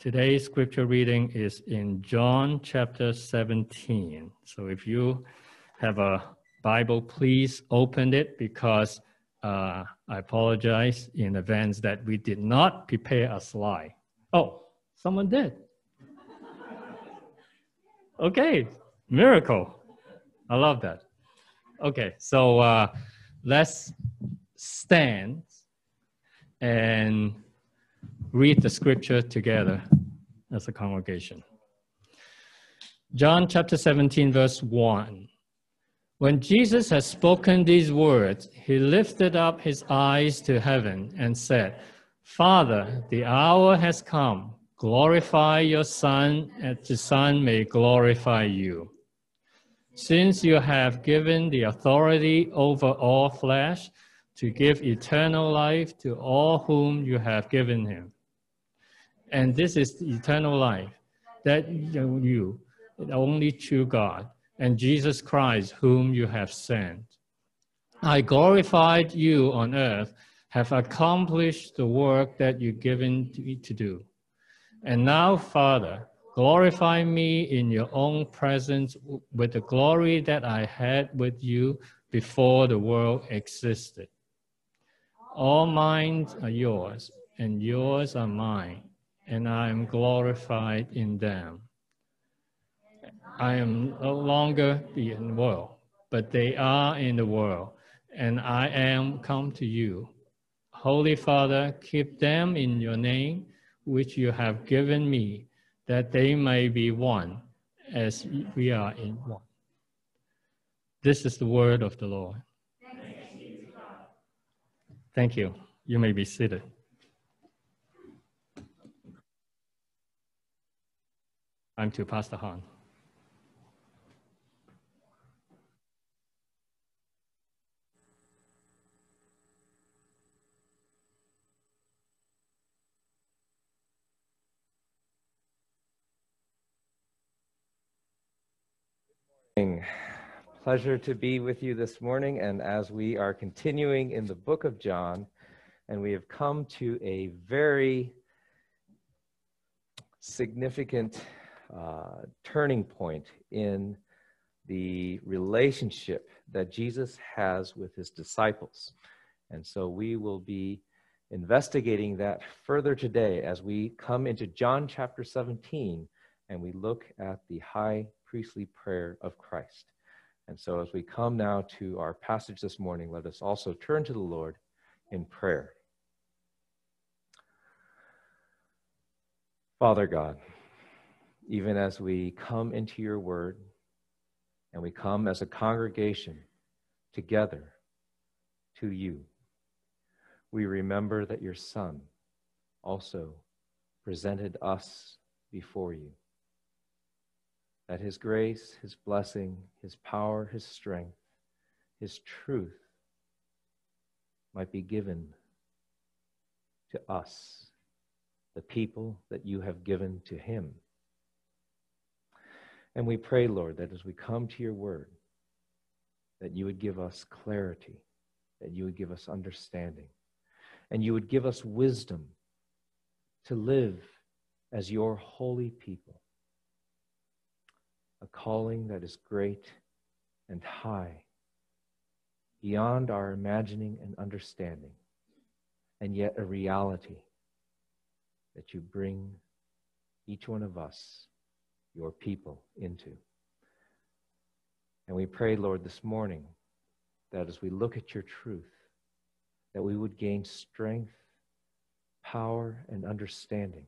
Today's scripture reading is in John chapter 17. So if you have a Bible, please open it because uh, I apologize in advance that we did not prepare a slide. Oh, someone did. okay, miracle. I love that. Okay, so uh, let's stand and read the scripture together as a congregation. John chapter 17, verse 1. When Jesus had spoken these words, he lifted up his eyes to heaven and said, Father, the hour has come. Glorify your Son, and the Son may glorify you. Since you have given the authority over all flesh to give eternal life to all whom you have given him. And this is eternal life, that you, the only true God, and Jesus Christ, whom you have sent. I glorified you on earth, have accomplished the work that you've given to, to do. And now, Father, glorify me in your own presence with the glory that I had with you before the world existed. All minds are yours, and yours are mine and I am glorified in them. I am no longer in the world, but they are in the world, and I am come to you. Holy Father, keep them in your name, which you have given me, that they may be one, as we are in one. This is the word of the Lord. Thank you. You may be seated. I'm to Pastor Han. Pleasure to be with you this morning. And as we are continuing in the book of John, and we have come to a very significant uh, turning point in the relationship that Jesus has with his disciples. And so we will be investigating that further today as we come into John chapter 17 and we look at the high priestly prayer of Christ. And so as we come now to our passage this morning, let us also turn to the Lord in prayer. Father God, even as we come into your word and we come as a congregation together to you, we remember that your Son also presented us before you. That his grace, his blessing, his power, his strength, his truth might be given to us, the people that you have given to him. And we pray, Lord, that as we come to your word, that you would give us clarity, that you would give us understanding, and you would give us wisdom to live as your holy people. A calling that is great and high, beyond our imagining and understanding, and yet a reality that you bring each one of us your people into. And we pray, Lord, this morning that as we look at your truth, that we would gain strength, power, and understanding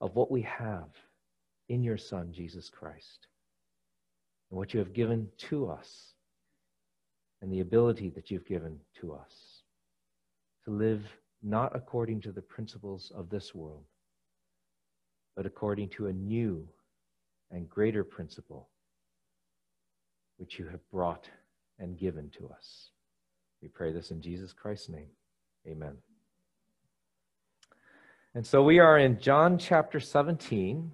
of what we have in your Son, Jesus Christ, and what you have given to us, and the ability that you've given to us to live not according to the principles of this world, but according to a new and greater principle which you have brought and given to us. We pray this in Jesus Christ's name. Amen. And so we are in John chapter 17.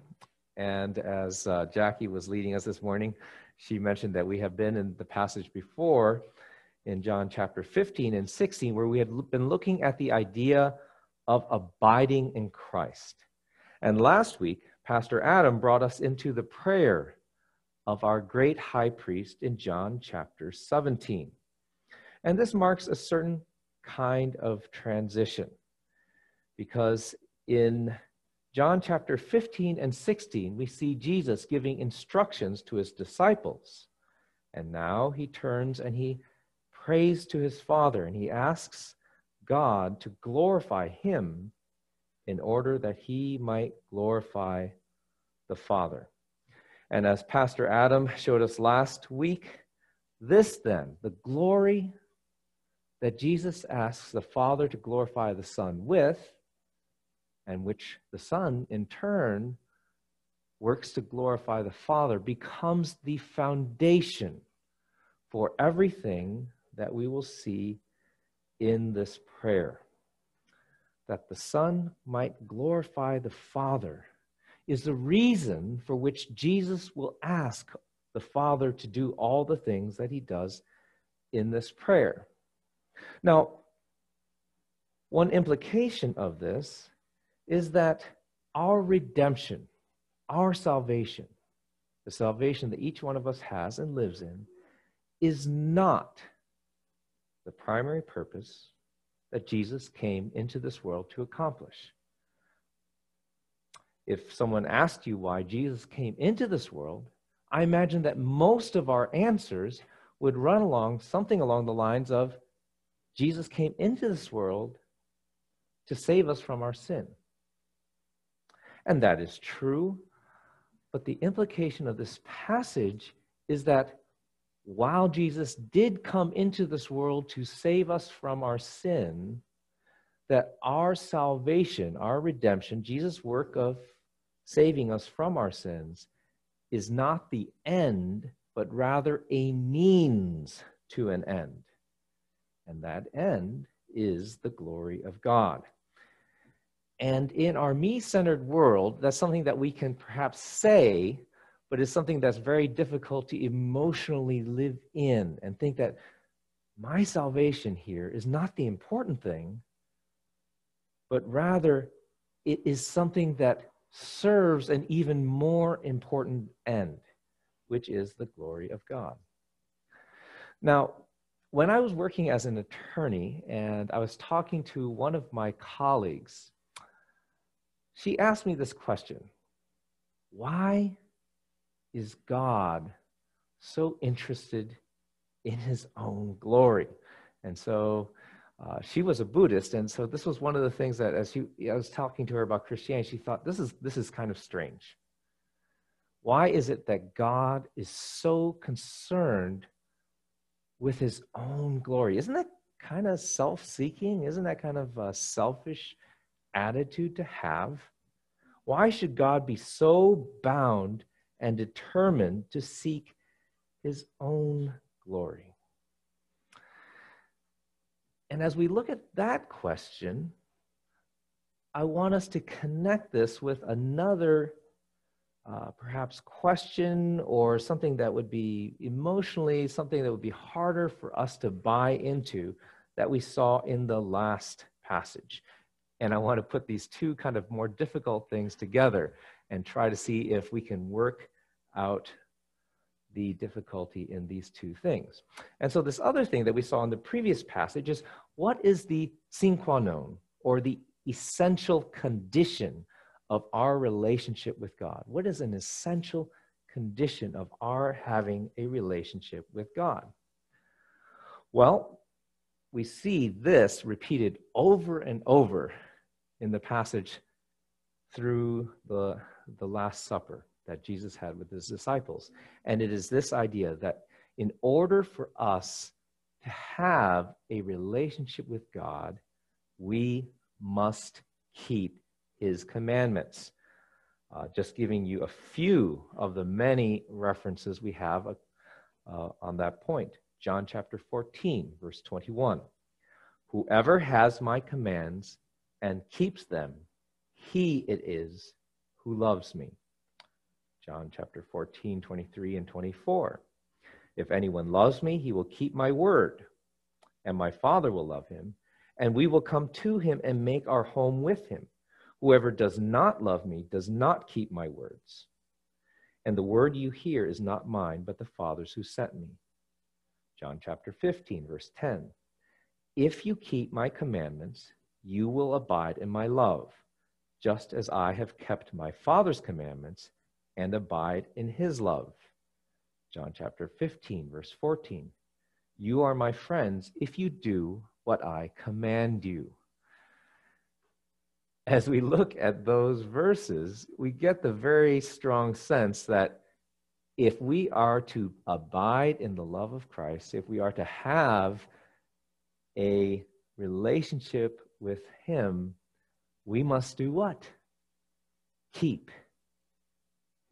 And as uh, Jackie was leading us this morning, she mentioned that we have been in the passage before in John chapter 15 and 16, where we had been looking at the idea of abiding in Christ. And last week, Pastor Adam brought us into the prayer of our great high priest in John chapter 17. And this marks a certain kind of transition because in John chapter 15 and 16, we see Jesus giving instructions to his disciples. And now he turns and he prays to his Father and he asks God to glorify him in order that he might glorify the Father. And as Pastor Adam showed us last week, this then, the glory that Jesus asks the Father to glorify the Son with, and which the Son in turn works to glorify the Father, becomes the foundation for everything that we will see in this prayer. That the Son might glorify the Father is the reason for which Jesus will ask the Father to do all the things that he does in this prayer. Now, one implication of this is that our redemption, our salvation, the salvation that each one of us has and lives in, is not the primary purpose that Jesus came into this world to accomplish. If someone asked you why Jesus came into this world, I imagine that most of our answers would run along something along the lines of Jesus came into this world to save us from our sin. And that is true, but the implication of this passage is that while Jesus did come into this world to save us from our sin, that our salvation, our redemption, Jesus' work of saving us from our sins, is not the end, but rather a means to an end. And that end is the glory of God. And in our me centered world, that's something that we can perhaps say, but it's something that's very difficult to emotionally live in and think that my salvation here is not the important thing, but rather it is something that serves an even more important end, which is the glory of God. Now, when I was working as an attorney and I was talking to one of my colleagues, she asked me this question Why is God so interested in his own glory? And so uh, she was a Buddhist, and so this was one of the things that, as she, I was talking to her about Christianity, she thought this is this is kind of strange. Why is it that God is so concerned with His own glory? Isn't that kind of self-seeking? Isn't that kind of a selfish attitude to have? Why should God be so bound and determined to seek His own glory? And as we look at that question, I want us to connect this with another uh, perhaps question or something that would be emotionally something that would be harder for us to buy into that we saw in the last passage. And I want to put these two kind of more difficult things together and try to see if we can work out the difficulty in these two things. And so, this other thing that we saw in the previous passage is what is the sine qua non or the essential condition of our relationship with God? What is an essential condition of our having a relationship with God? Well, we see this repeated over and over in the passage through the, the Last Supper that Jesus had with his disciples. And it is this idea that in order for us to have a relationship with God, we must keep his commandments. Uh, just giving you a few of the many references we have uh, uh, on that point. John chapter 14, verse 21. Whoever has my commands and keeps them, he it is who loves me. John chapter 14, 23 and 24. If anyone loves me, he will keep my word, and my Father will love him, and we will come to him and make our home with him. Whoever does not love me does not keep my words. And the word you hear is not mine, but the Father's who sent me. John chapter 15, verse 10. If you keep my commandments, you will abide in my love, just as I have kept my Father's commandments and abide in his love. John chapter 15, verse 14. You are my friends if you do what I command you as we look at those verses, we get the very strong sense that if we are to abide in the love of Christ, if we are to have a relationship with Him, we must do what? Keep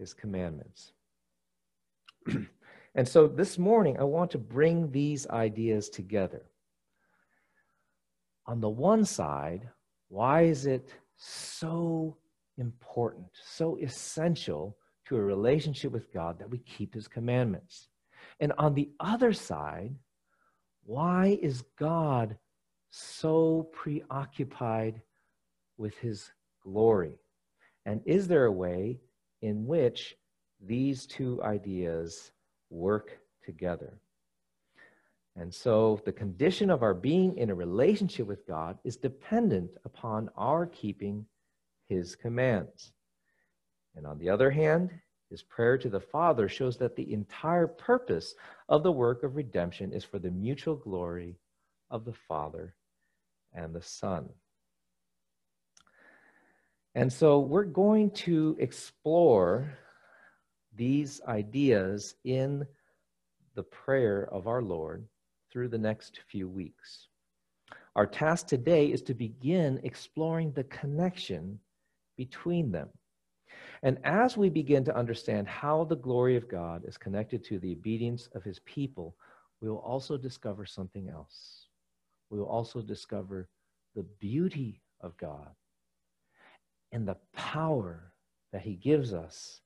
His commandments. and so this morning, I want to bring these ideas together. On the one side, why is it so important, so essential to a relationship with God that we keep his commandments. And on the other side, why is God so preoccupied with his glory? And is there a way in which these two ideas work together? And so the condition of our being in a relationship with God is dependent upon our keeping his commands. And on the other hand, his prayer to the Father shows that the entire purpose of the work of redemption is for the mutual glory of the Father and the Son. And so we're going to explore these ideas in the prayer of our Lord through the next few weeks. Our task today is to begin exploring the connection between them. And as we begin to understand how the glory of God is connected to the obedience of his people, we will also discover something else. We will also discover the beauty of God and the power that he gives us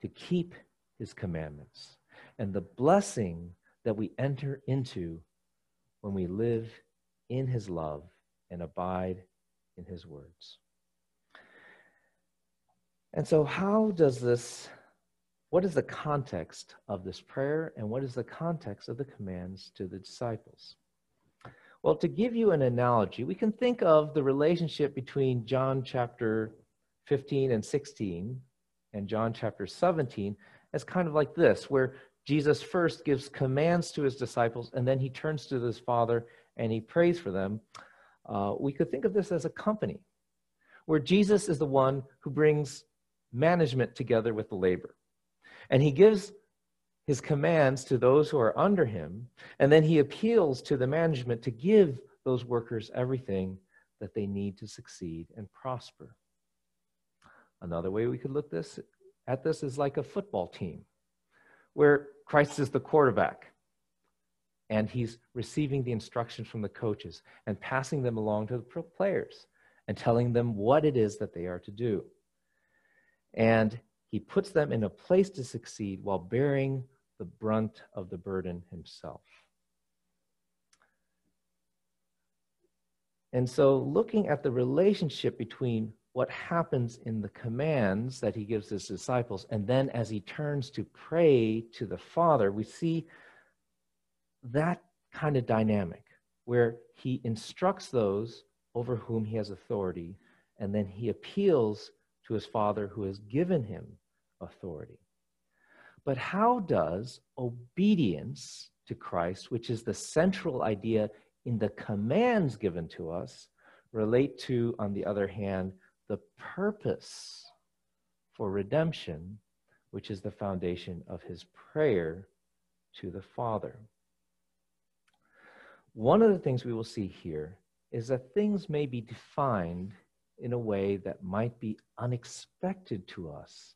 to keep his commandments and the blessing that we enter into when we live in his love and abide in his words. And so, how does this, what is the context of this prayer, and what is the context of the commands to the disciples? Well, to give you an analogy, we can think of the relationship between John chapter 15 and 16 and John chapter 17 as kind of like this, where Jesus first gives commands to his disciples, and then he turns to his Father and he prays for them. Uh, we could think of this as a company, where Jesus is the one who brings management together with the labor. And he gives his commands to those who are under him, and then he appeals to the management to give those workers everything that they need to succeed and prosper. Another way we could look this at this is like a football team where Christ is the quarterback and he's receiving the instructions from the coaches and passing them along to the players and telling them what it is that they are to do. And he puts them in a place to succeed while bearing the brunt of the burden himself. And so, looking at the relationship between what happens in the commands that he gives his disciples. And then as he turns to pray to the Father, we see that kind of dynamic where he instructs those over whom he has authority, and then he appeals to his Father who has given him authority. But how does obedience to Christ, which is the central idea in the commands given to us, relate to, on the other hand, the purpose for redemption, which is the foundation of his prayer to the Father. One of the things we will see here is that things may be defined in a way that might be unexpected to us,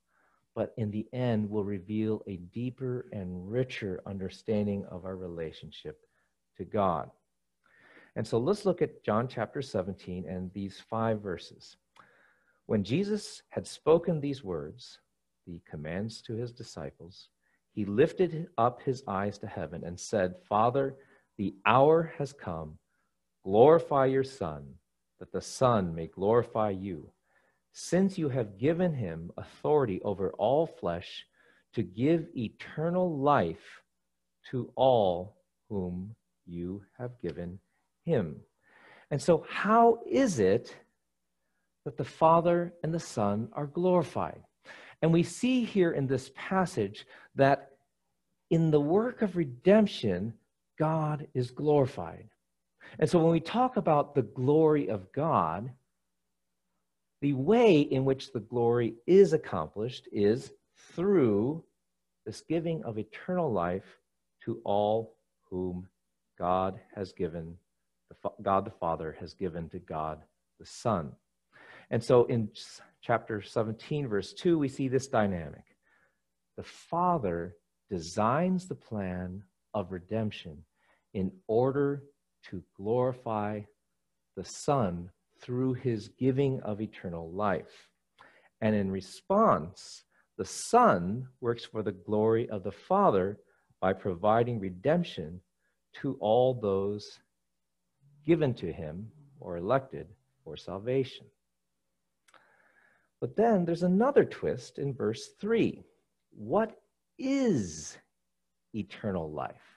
but in the end will reveal a deeper and richer understanding of our relationship to God. And so let's look at John chapter 17 and these five verses. When Jesus had spoken these words, the commands to his disciples, he lifted up his eyes to heaven and said, Father, the hour has come. Glorify your Son, that the Son may glorify you, since you have given him authority over all flesh to give eternal life to all whom you have given him. And so, how is it that the Father and the Son are glorified? And we see here in this passage that in the work of redemption, God is glorified. And so when we talk about the glory of God, the way in which the glory is accomplished is through this giving of eternal life to all whom God has given, God the Father has given to God the Son. And so in chapter 17, verse 2, we see this dynamic. The Father designs the plan of redemption in order to glorify the Son through his giving of eternal life. And in response, the Son works for the glory of the Father by providing redemption to all those given to him or elected for salvation. But then there's another twist in verse 3. What is eternal life?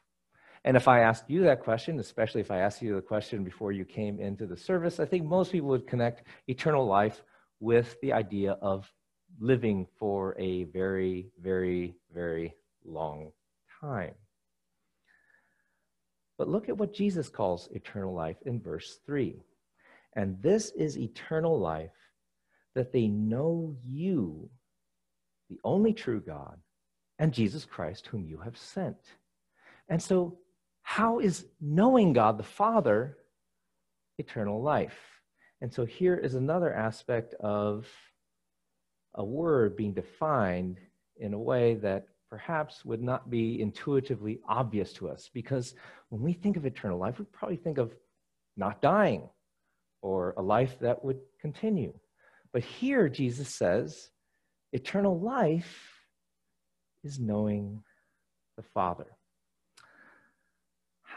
And if I asked you that question, especially if I asked you the question before you came into the service, I think most people would connect eternal life with the idea of living for a very, very, very long time. But look at what Jesus calls eternal life in verse 3. And this is eternal life that they know you, the only true God, and Jesus Christ, whom you have sent. And so, how is knowing God the Father eternal life? And so, here is another aspect of a word being defined in a way that perhaps would not be intuitively obvious to us. Because when we think of eternal life, we probably think of not dying or a life that would continue. But here, Jesus says, eternal life is knowing the Father.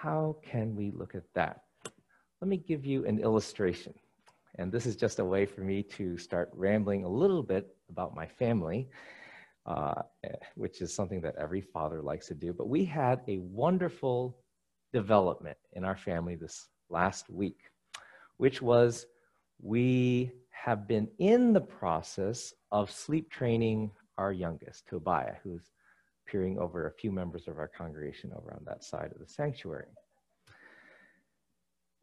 How can we look at that? Let me give you an illustration. And this is just a way for me to start rambling a little bit about my family, uh, which is something that every father likes to do. But we had a wonderful development in our family this last week, which was we have been in the process of sleep training our youngest, Tobiah, who's peering over a few members of our congregation over on that side of the sanctuary.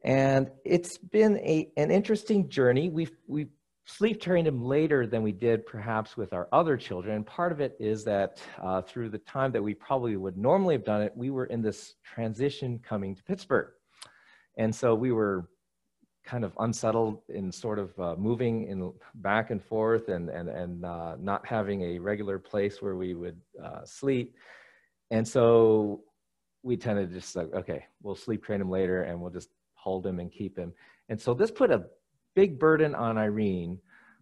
And it's been a, an interesting journey. We've, we've sleep trained him later than we did perhaps with our other children. And part of it is that uh, through the time that we probably would normally have done it, we were in this transition coming to Pittsburgh. And so we were kind of unsettled in sort of uh, moving in back and forth and, and, and uh, not having a regular place where we would uh, sleep. And so we tended to just like, okay, we'll sleep train him later and we'll just hold him and keep him. And so this put a big burden on Irene,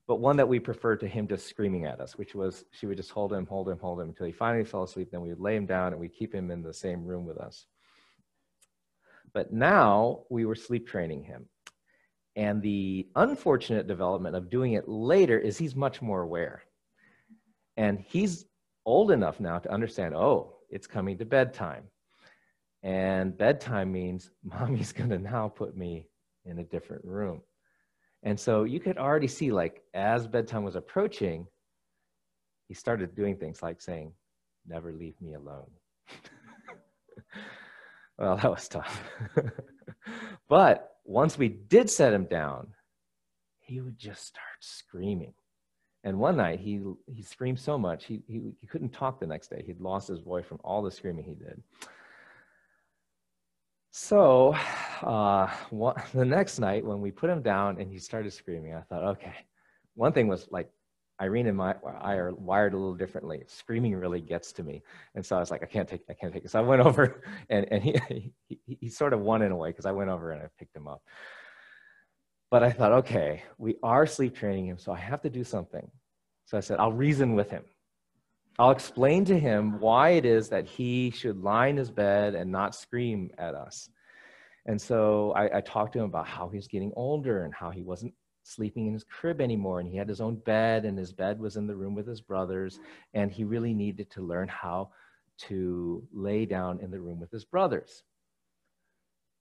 but one that we preferred to him just screaming at us, which was she would just hold him, hold him, hold him until he finally fell asleep. Then we would lay him down and we keep him in the same room with us. But now we were sleep training him. And the unfortunate development of doing it later is he's much more aware. And he's old enough now to understand, oh, it's coming to bedtime. And bedtime means mommy's going to now put me in a different room. And so you could already see, like, as bedtime was approaching, he started doing things like saying, Never leave me alone. well, that was tough. but once we did set him down, he would just start screaming. And one night he he screamed so much he, he he couldn't talk the next day. He'd lost his voice from all the screaming he did. So uh, one, the next night when we put him down and he started screaming, I thought, okay. One thing was like Irene and my, I are wired a little differently. Screaming really gets to me. And so I was like, I can't take, I can't take it. So I went over and, and he, he, he sort of won in a way because I went over and I picked him up. But I thought, okay, we are sleep training him, so I have to do something. So I said, I'll reason with him. I'll explain to him why it is that he should lie in his bed and not scream at us. And so I, I talked to him about how he's getting older and how he wasn't sleeping in his crib anymore and he had his own bed and his bed was in the room with his brothers and he really needed to learn how to lay down in the room with his brothers.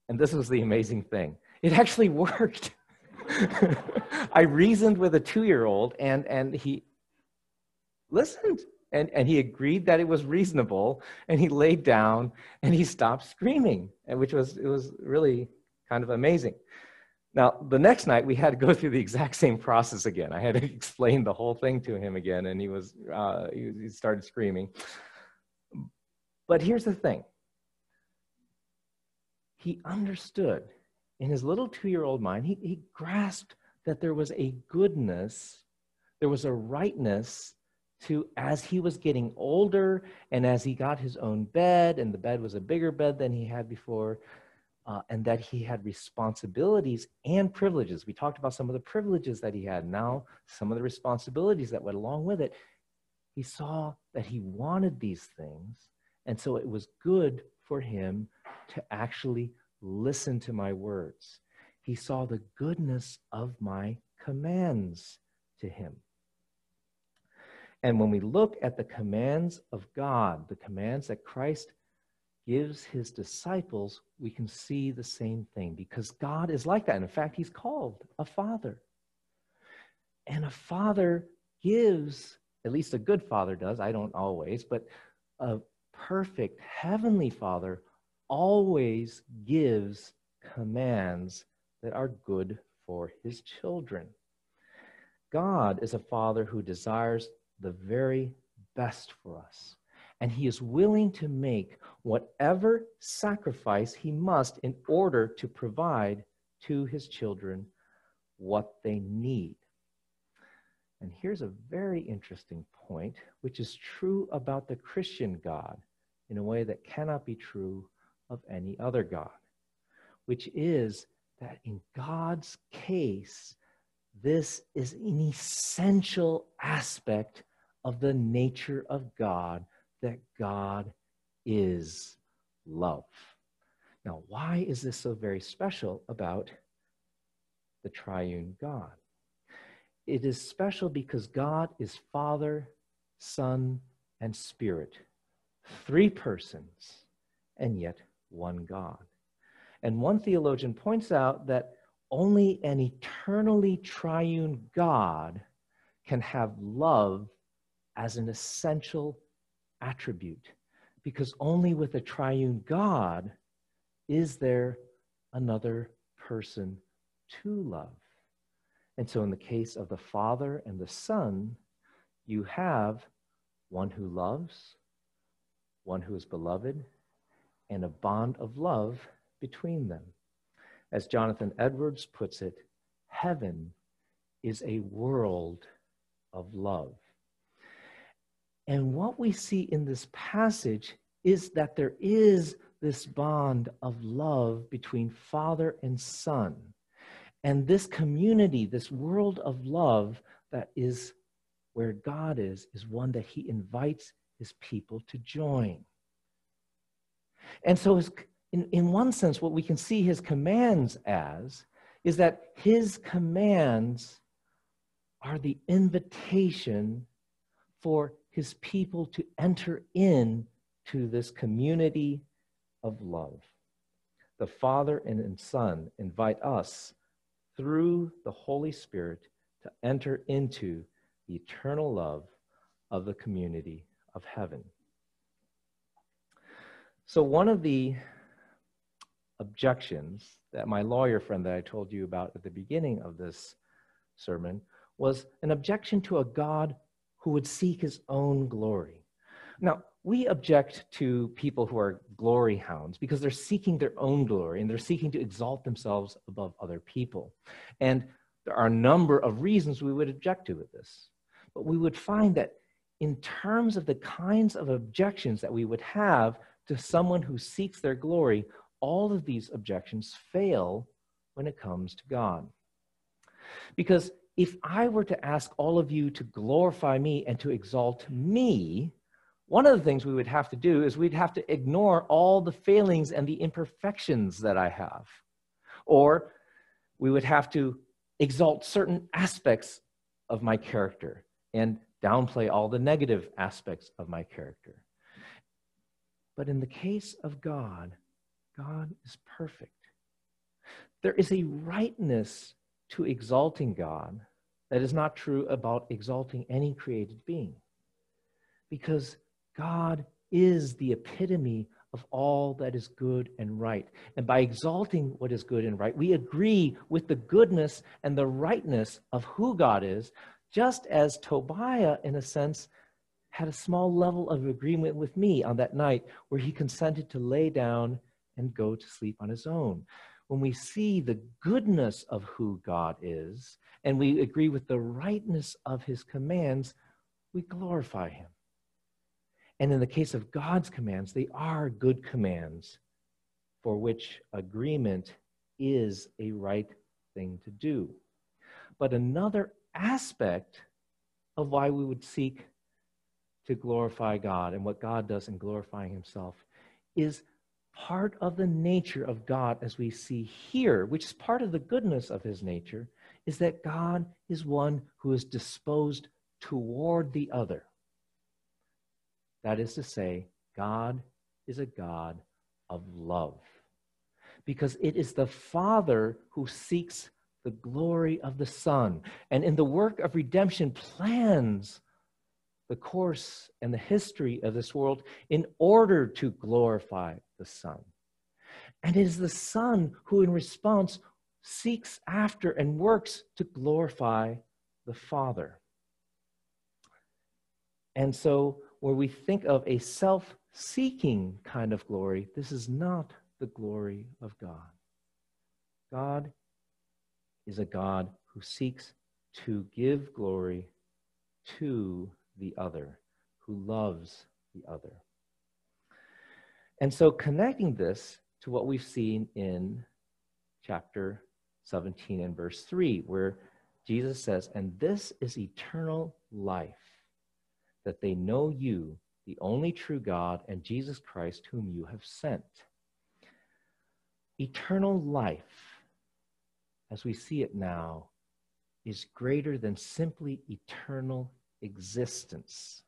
And this was the amazing thing. It actually worked. I reasoned with a two-year-old and and he listened and, and he agreed that it was reasonable and he laid down and he stopped screaming and which was it was really kind of amazing now, the next night, we had to go through the exact same process again. I had to explain the whole thing to him again, and he was uh, he, he started screaming. But here's the thing: he understood in his little two-year-old mind. He, he grasped that there was a goodness, there was a rightness to as he was getting older, and as he got his own bed, and the bed was a bigger bed than he had before uh, and that he had responsibilities and privileges. We talked about some of the privileges that he had, now some of the responsibilities that went along with it. He saw that he wanted these things, and so it was good for him to actually listen to my words. He saw the goodness of my commands to him. And when we look at the commands of God, the commands that Christ gives his disciples, we can see the same thing because God is like that. In fact, he's called a father. And a father gives, at least a good father does, I don't always, but a perfect heavenly father always gives commands that are good for his children. God is a father who desires the very best for us and he is willing to make whatever sacrifice he must in order to provide to his children what they need. And here's a very interesting point, which is true about the Christian God in a way that cannot be true of any other God, which is that in God's case, this is an essential aspect of the nature of God that God is love. Now, why is this so very special about the triune God? It is special because God is Father, Son, and Spirit, three persons, and yet one God. And one theologian points out that only an eternally triune God can have love as an essential attribute because only with a triune God is there another person to love. And so, in the case of the Father and the Son, you have one who loves, one who is beloved, and a bond of love between them. As Jonathan Edwards puts it, heaven is a world of love. And what we see in this passage is that there is this bond of love between father and son. And this community, this world of love that is where God is, is one that he invites his people to join. And so, his, in, in one sense, what we can see his commands as is that his commands are the invitation for his people to enter in to this community of love. The Father and Son invite us through the Holy Spirit to enter into the eternal love of the community of heaven. So, one of the objections that my lawyer friend that I told you about at the beginning of this sermon was an objection to a God who would seek his own glory. Now, we object to people who are glory hounds because they're seeking their own glory and they're seeking to exalt themselves above other people. And there are a number of reasons we would object to this. But we would find that in terms of the kinds of objections that we would have to someone who seeks their glory, all of these objections fail when it comes to God. Because if I were to ask all of you to glorify me and to exalt me, one of the things we would have to do is we'd have to ignore all the failings and the imperfections that I have. Or we would have to exalt certain aspects of my character and downplay all the negative aspects of my character. But in the case of God, God is perfect. There is a rightness to exalting God that is not true about exalting any created being. Because God is the epitome of all that is good and right. And by exalting what is good and right, we agree with the goodness and the rightness of who God is, just as Tobiah, in a sense, had a small level of agreement with me on that night where he consented to lay down and go to sleep on his own. When we see the goodness of who God is and we agree with the rightness of his commands, we glorify him. And in the case of God's commands, they are good commands for which agreement is a right thing to do. But another aspect of why we would seek to glorify God and what God does in glorifying himself is part of the nature of God as we see here, which is part of the goodness of his nature, is that God is one who is disposed toward the other. That is to say, God is a God of love. Because it is the Father who seeks the glory of the Son. And in the work of redemption, plans the course and the history of this world in order to glorify the Son. And it is the Son who, in response, seeks after and works to glorify the Father. And so where we think of a self seeking kind of glory, this is not the glory of God. God is a God who seeks to give glory to the other, who loves the other. And so, connecting this to what we've seen in chapter 17 and verse 3, where Jesus says, And this is eternal life that they know you, the only true God, and Jesus Christ, whom you have sent. Eternal life, as we see it now, is greater than simply eternal existence.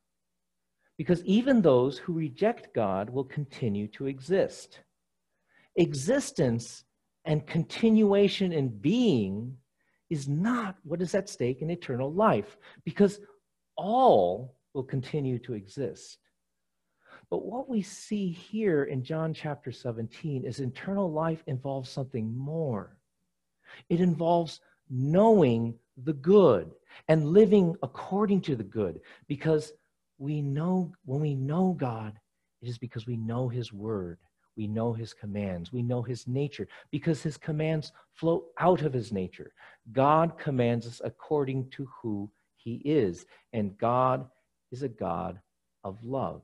Because even those who reject God will continue to exist. Existence and continuation in being is not what is at stake in eternal life, because all will continue to exist. But what we see here in John chapter 17 is eternal life involves something more. It involves knowing the good and living according to the good because we know when we know God, it is because we know His word. We know his commands. We know his nature because his commands flow out of his nature. God commands us according to who he is, and God is a God of love.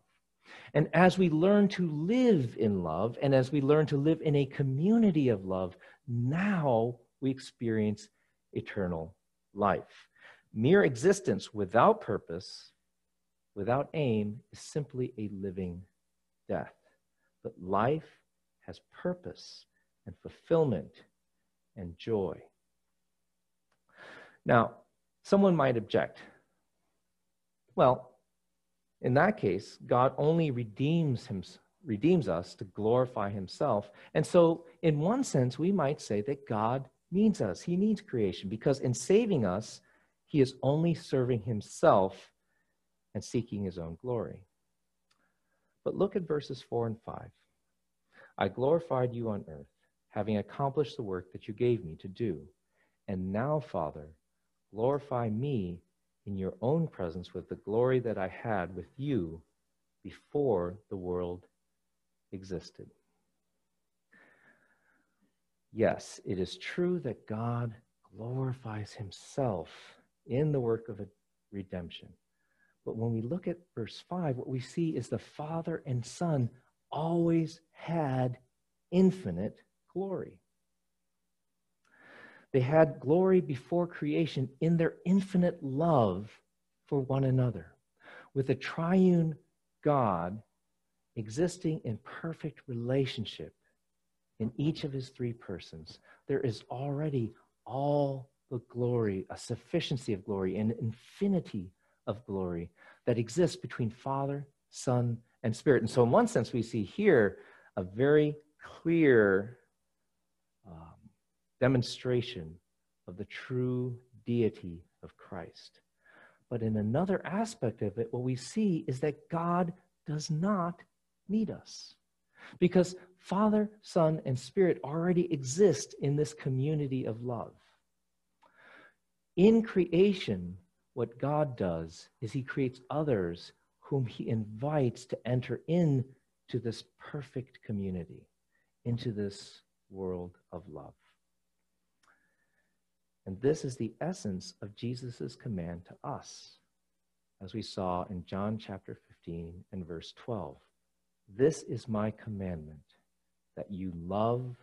And as we learn to live in love, and as we learn to live in a community of love, now we experience eternal life. Mere existence without purpose, without aim, is simply a living death. But life has purpose and fulfillment and joy. Now, someone might object. Well, in that case, God only redeems him, redeems us to glorify himself. And so, in one sense, we might say that God needs us. He needs creation because in saving us, he is only serving himself and seeking his own glory. But look at verses 4 and 5. I glorified you on earth, having accomplished the work that you gave me to do. And now, Father, glorify me in your own presence with the glory that I had with you before the world existed. Yes, it is true that God glorifies himself in the work of redemption. But when we look at verse 5, what we see is the Father and Son always had infinite glory. They had glory before creation in their infinite love for one another, with a triune God existing in perfect relationship in each of his three persons. There is already all the glory, a sufficiency of glory, an infinity of glory that exists between Father, Son, and Spirit. And so, in one sense, we see here a very clear um, demonstration of the true deity of Christ. But in another aspect of it, what we see is that God does not need us. Because Father, Son, and Spirit already exist in this community of love. In creation, what God does is He creates others whom He invites to enter into this perfect community, into this world of love. And this is the essence of Jesus' command to us, as we saw in John chapter 15 and verse 12. This is my commandment, that you love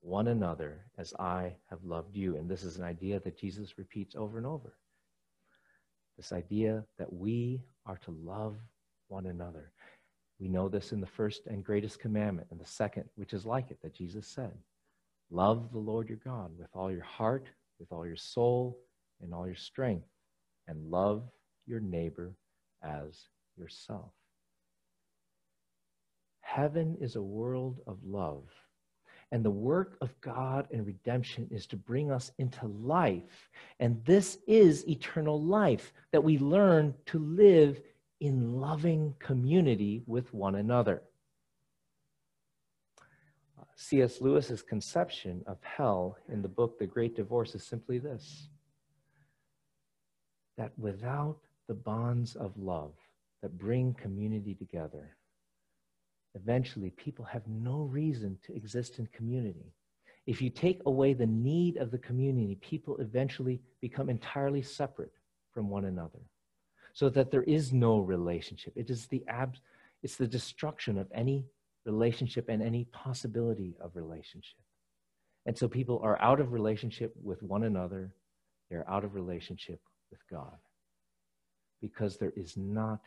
one another as I have loved you. And this is an idea that Jesus repeats over and over. This idea that we are to love one another. We know this in the first and greatest commandment, and the second, which is like it, that Jesus said Love the Lord your God with all your heart, with all your soul, and all your strength, and love your neighbor as yourself. Heaven is a world of love. And the work of God and redemption is to bring us into life. And this is eternal life that we learn to live in loving community with one another. C.S. Lewis's conception of hell in the book The Great Divorce is simply this that without the bonds of love that bring community together, eventually people have no reason to exist in community. If you take away the need of the community, people eventually become entirely separate from one another. So that there is no relationship. It is the ab- it's the destruction of any relationship and any possibility of relationship. And so people are out of relationship with one another, they're out of relationship with God. Because there is not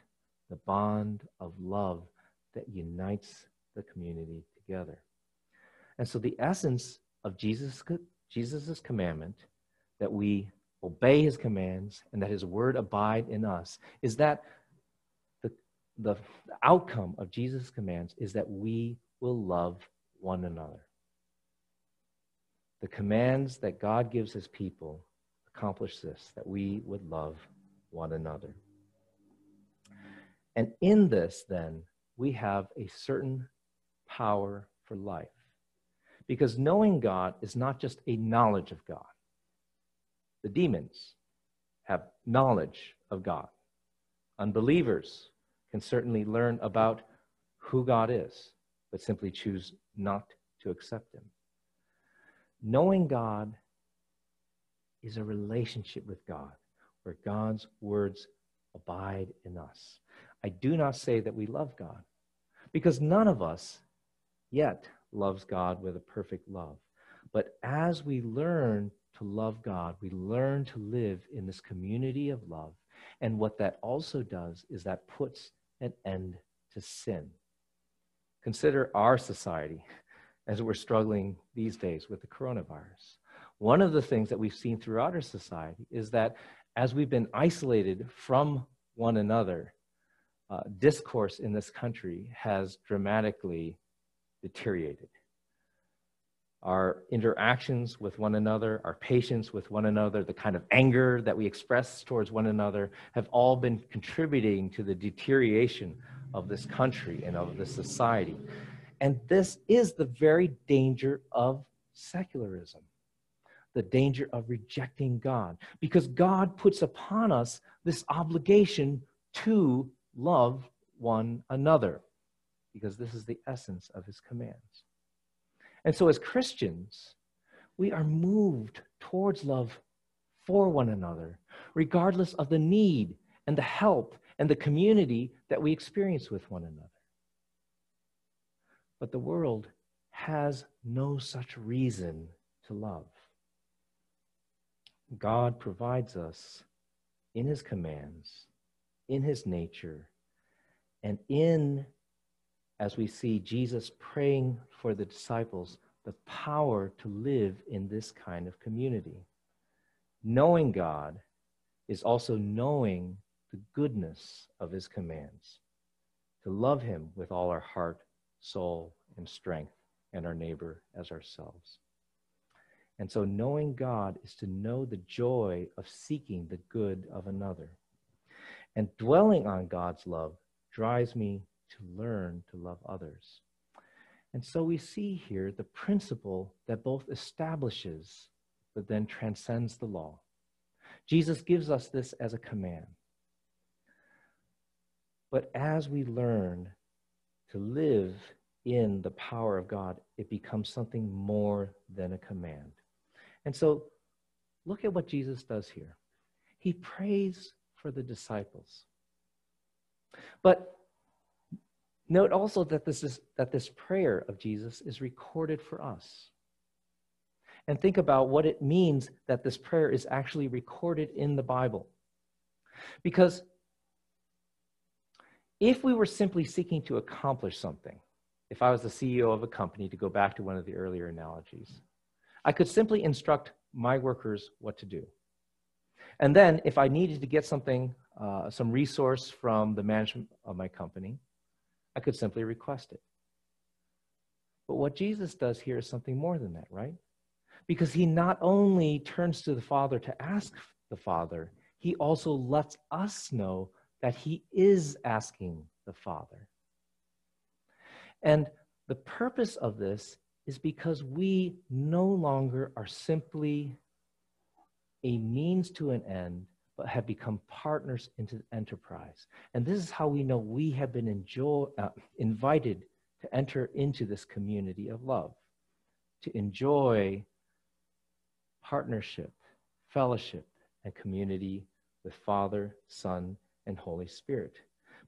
the bond of love that unites the community together. And so the essence of Jesus' Jesus's commandment that we obey his commands and that his word abide in us is that the, the outcome of Jesus' commands is that we will love one another. The commands that God gives his people accomplish this, that we would love one another. And in this, then, we have a certain power for life. Because knowing God is not just a knowledge of God. The demons have knowledge of God. Unbelievers can certainly learn about who God is, but simply choose not to accept Him. Knowing God is a relationship with God where God's words abide in us. I do not say that we love God because none of us yet loves God with a perfect love. But as we learn to love God, we learn to live in this community of love. And what that also does is that puts an end to sin. Consider our society as we're struggling these days with the coronavirus. One of the things that we've seen throughout our society is that as we've been isolated from one another, uh, discourse in this country has dramatically deteriorated. Our interactions with one another, our patience with one another, the kind of anger that we express towards one another have all been contributing to the deterioration of this country and of this society. And this is the very danger of secularism the danger of rejecting God, because God puts upon us this obligation to love one another, because this is the essence of his commands. And so, as Christians, we are moved towards love for one another, regardless of the need and the help and the community that we experience with one another. But the world has no such reason to love. God provides us in his commands in his nature and in, as we see Jesus praying for the disciples, the power to live in this kind of community. knowing God is also knowing the goodness of his commands, to love him with all our heart, soul, and strength, and our neighbor as ourselves. And so, knowing God is to know the joy of seeking the good of another. And dwelling on God's love drives me to learn to love others. And so we see here the principle that both establishes but then transcends the law. Jesus gives us this as a command. But as we learn to live in the power of God, it becomes something more than a command. And so look at what Jesus does here. He prays for the disciples. But note also that this, is, that this prayer of Jesus is recorded for us. And think about what it means that this prayer is actually recorded in the Bible. Because if we were simply seeking to accomplish something, if I was the CEO of a company, to go back to one of the earlier analogies, I could simply instruct my workers what to do. And then, if I needed to get something, uh, some resource from the management of my company, I could simply request it. But what Jesus does here is something more than that, right? Because he not only turns to the Father to ask the Father, he also lets us know that he is asking the Father. And the purpose of this is because we no longer are simply a means to an end, but have become partners into the enterprise. And this is how we know we have been enjoy, uh, invited to enter into this community of love, to enjoy partnership, fellowship, and community with Father, Son, and Holy Spirit.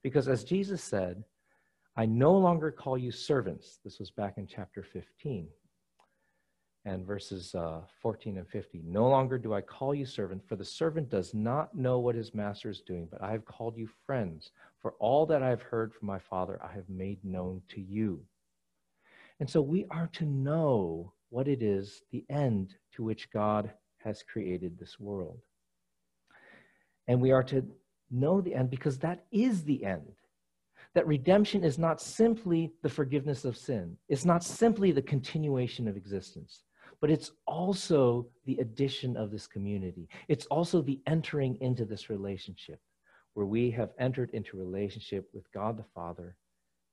Because as Jesus said, I no longer call you servants. This was back in chapter 15 and verses uh, 14 and 15. No longer do I call you servant, for the servant does not know what his master is doing, but I have called you friends. For all that I have heard from my Father, I have made known to you. And so we are to know what it is, the end to which God has created this world. And we are to know the end because that is the end that redemption is not simply the forgiveness of sin, it's not simply the continuation of existence, but it's also the addition of this community. It's also the entering into this relationship where we have entered into relationship with God the Father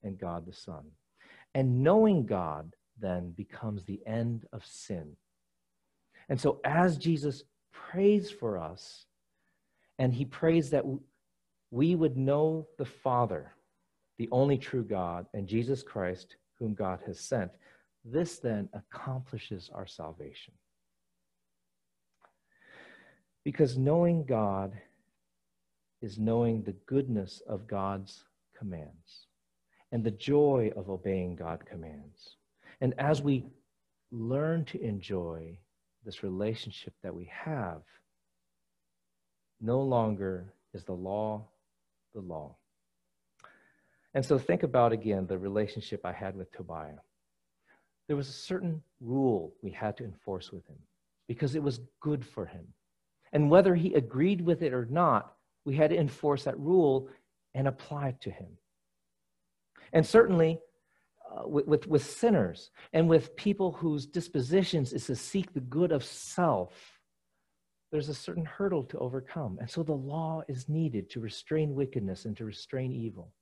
and God the Son. And knowing God then becomes the end of sin. And so, as Jesus prays for us, and he prays that we would know the Father the only true God, and Jesus Christ, whom God has sent. This then accomplishes our salvation. Because knowing God is knowing the goodness of God's commands and the joy of obeying God's commands. And as we learn to enjoy this relationship that we have, no longer is the law the law. And so think about again the relationship I had with Tobiah. There was a certain rule we had to enforce with him because it was good for him. And whether he agreed with it or not, we had to enforce that rule and apply it to him. And certainly uh, with, with, with sinners and with people whose dispositions is to seek the good of self, there's a certain hurdle to overcome. And so the law is needed to restrain wickedness and to restrain evil.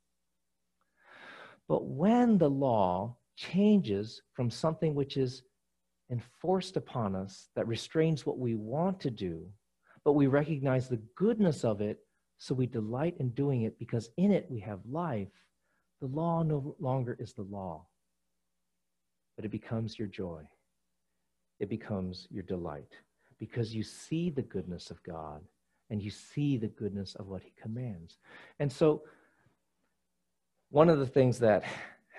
But when the law changes from something which is enforced upon us that restrains what we want to do, but we recognize the goodness of it, so we delight in doing it because in it we have life, the law no longer is the law, but it becomes your joy. It becomes your delight because you see the goodness of God and you see the goodness of what He commands. And so, one of the things that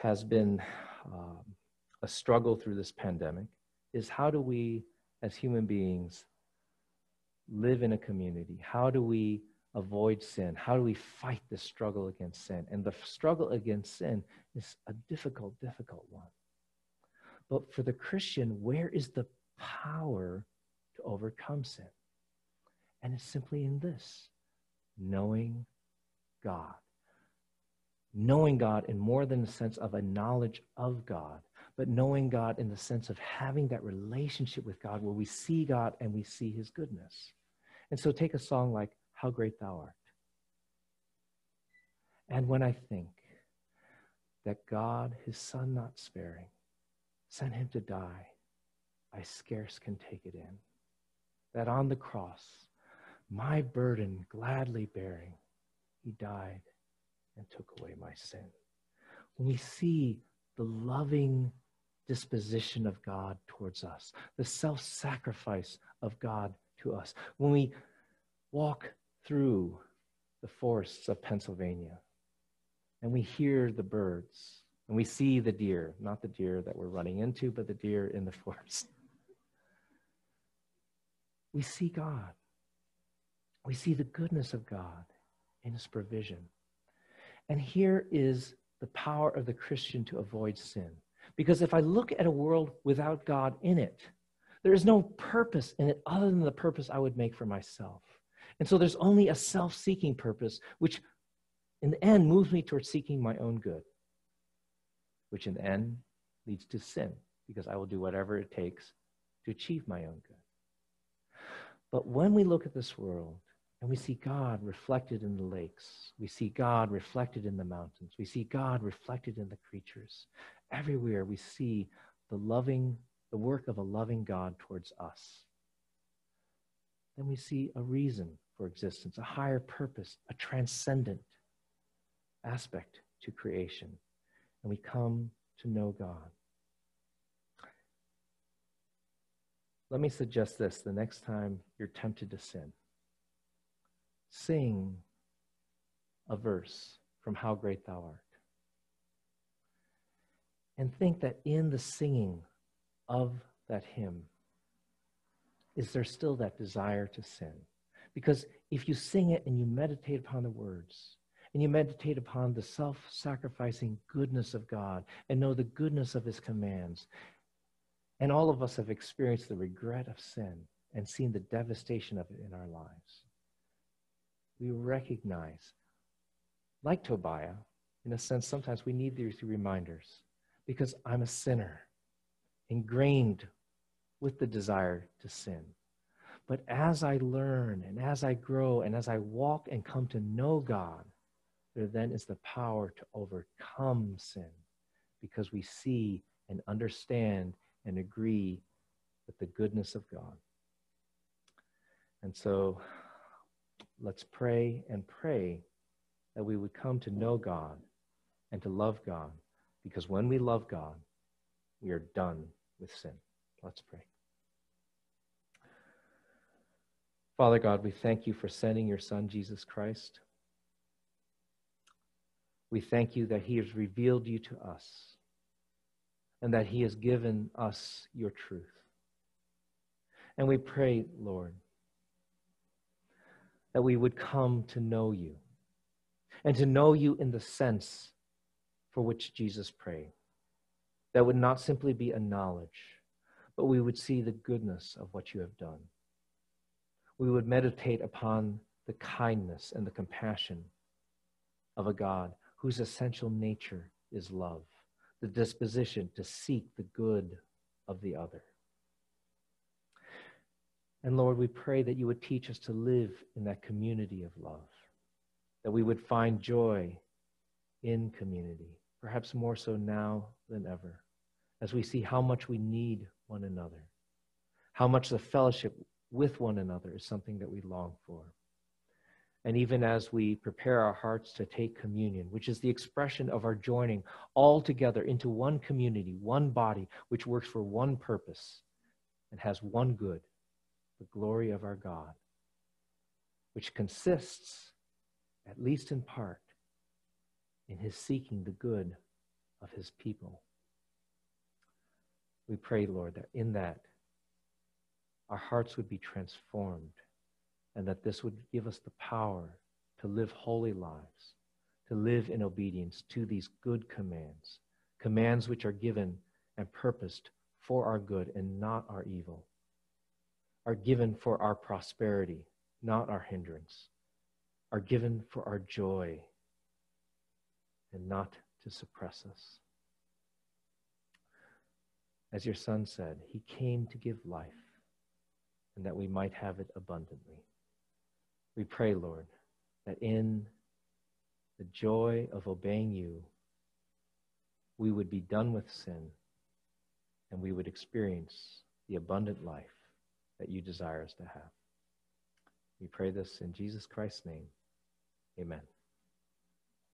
has been um, a struggle through this pandemic is how do we, as human beings, live in a community? How do we avoid sin? How do we fight the struggle against sin? And the struggle against sin is a difficult, difficult one. But for the Christian, where is the power to overcome sin? And it's simply in this knowing God. Knowing God in more than the sense of a knowledge of God, but knowing God in the sense of having that relationship with God where we see God and we see his goodness. And so take a song like How Great Thou Art. And when I think that God, his son not sparing, sent him to die, I scarce can take it in. That on the cross, my burden gladly bearing, he died and took away my sin. When we see the loving disposition of God towards us, the self sacrifice of God to us, when we walk through the forests of Pennsylvania and we hear the birds and we see the deer, not the deer that we're running into, but the deer in the forest. We see God. We see the goodness of God in his provision. And here is the power of the Christian to avoid sin. Because if I look at a world without God in it, there is no purpose in it other than the purpose I would make for myself. And so there's only a self seeking purpose, which in the end moves me towards seeking my own good, which in the end leads to sin, because I will do whatever it takes to achieve my own good. But when we look at this world and we see God reflected in the lakes, we see God reflected in the mountains, we see God reflected in the creatures, everywhere we see the loving, the work of a loving God towards us. Then we see a reason for existence, a higher purpose, a transcendent aspect to creation. And we come to know God. Let me suggest this the next time you're tempted to sin. Sing a verse from How Great Thou Art. And think that in the singing of that hymn, is there still that desire to sin? Because if you sing it and you meditate upon the words, and you meditate upon the self sacrificing goodness of God and know the goodness of his commands, and all of us have experienced the regret of sin and seen the devastation of it in our lives. We recognize, like Tobiah, in a sense, sometimes we need these reminders because I'm a sinner, ingrained with the desire to sin. But as I learn and as I grow and as I walk and come to know God, there then is the power to overcome sin because we see and understand and agree with the goodness of God. And so let's pray and pray that we would come to know God and to love God because when we love God, we are done with sin. Let's pray. Father God, we thank you for sending your Son, Jesus Christ. We thank you that he has revealed you to us and that He has given us your truth. And we pray, Lord, that we would come to know you and to know you in the sense for which Jesus prayed. That would not simply be a knowledge, but we would see the goodness of what you have done. We would meditate upon the kindness and the compassion of a God whose essential nature is love the disposition to seek the good of the other. And Lord, we pray that you would teach us to live in that community of love, that we would find joy in community, perhaps more so now than ever, as we see how much we need one another, how much the fellowship with one another is something that we long for. And even as we prepare our hearts to take communion, which is the expression of our joining all together into one community, one body, which works for one purpose and has one good, the glory of our God, which consists, at least in part, in his seeking the good of his people. We pray, Lord, that in that our hearts would be transformed and that this would give us the power to live holy lives, to live in obedience to these good commands, commands which are given and purposed for our good and not our evil, are given for our prosperity, not our hindrance, are given for our joy and not to suppress us. As your son said, he came to give life and that we might have it abundantly. We pray, Lord, that in the joy of obeying you, we would be done with sin and we would experience the abundant life that you desire us to have. We pray this in Jesus Christ's name. Amen.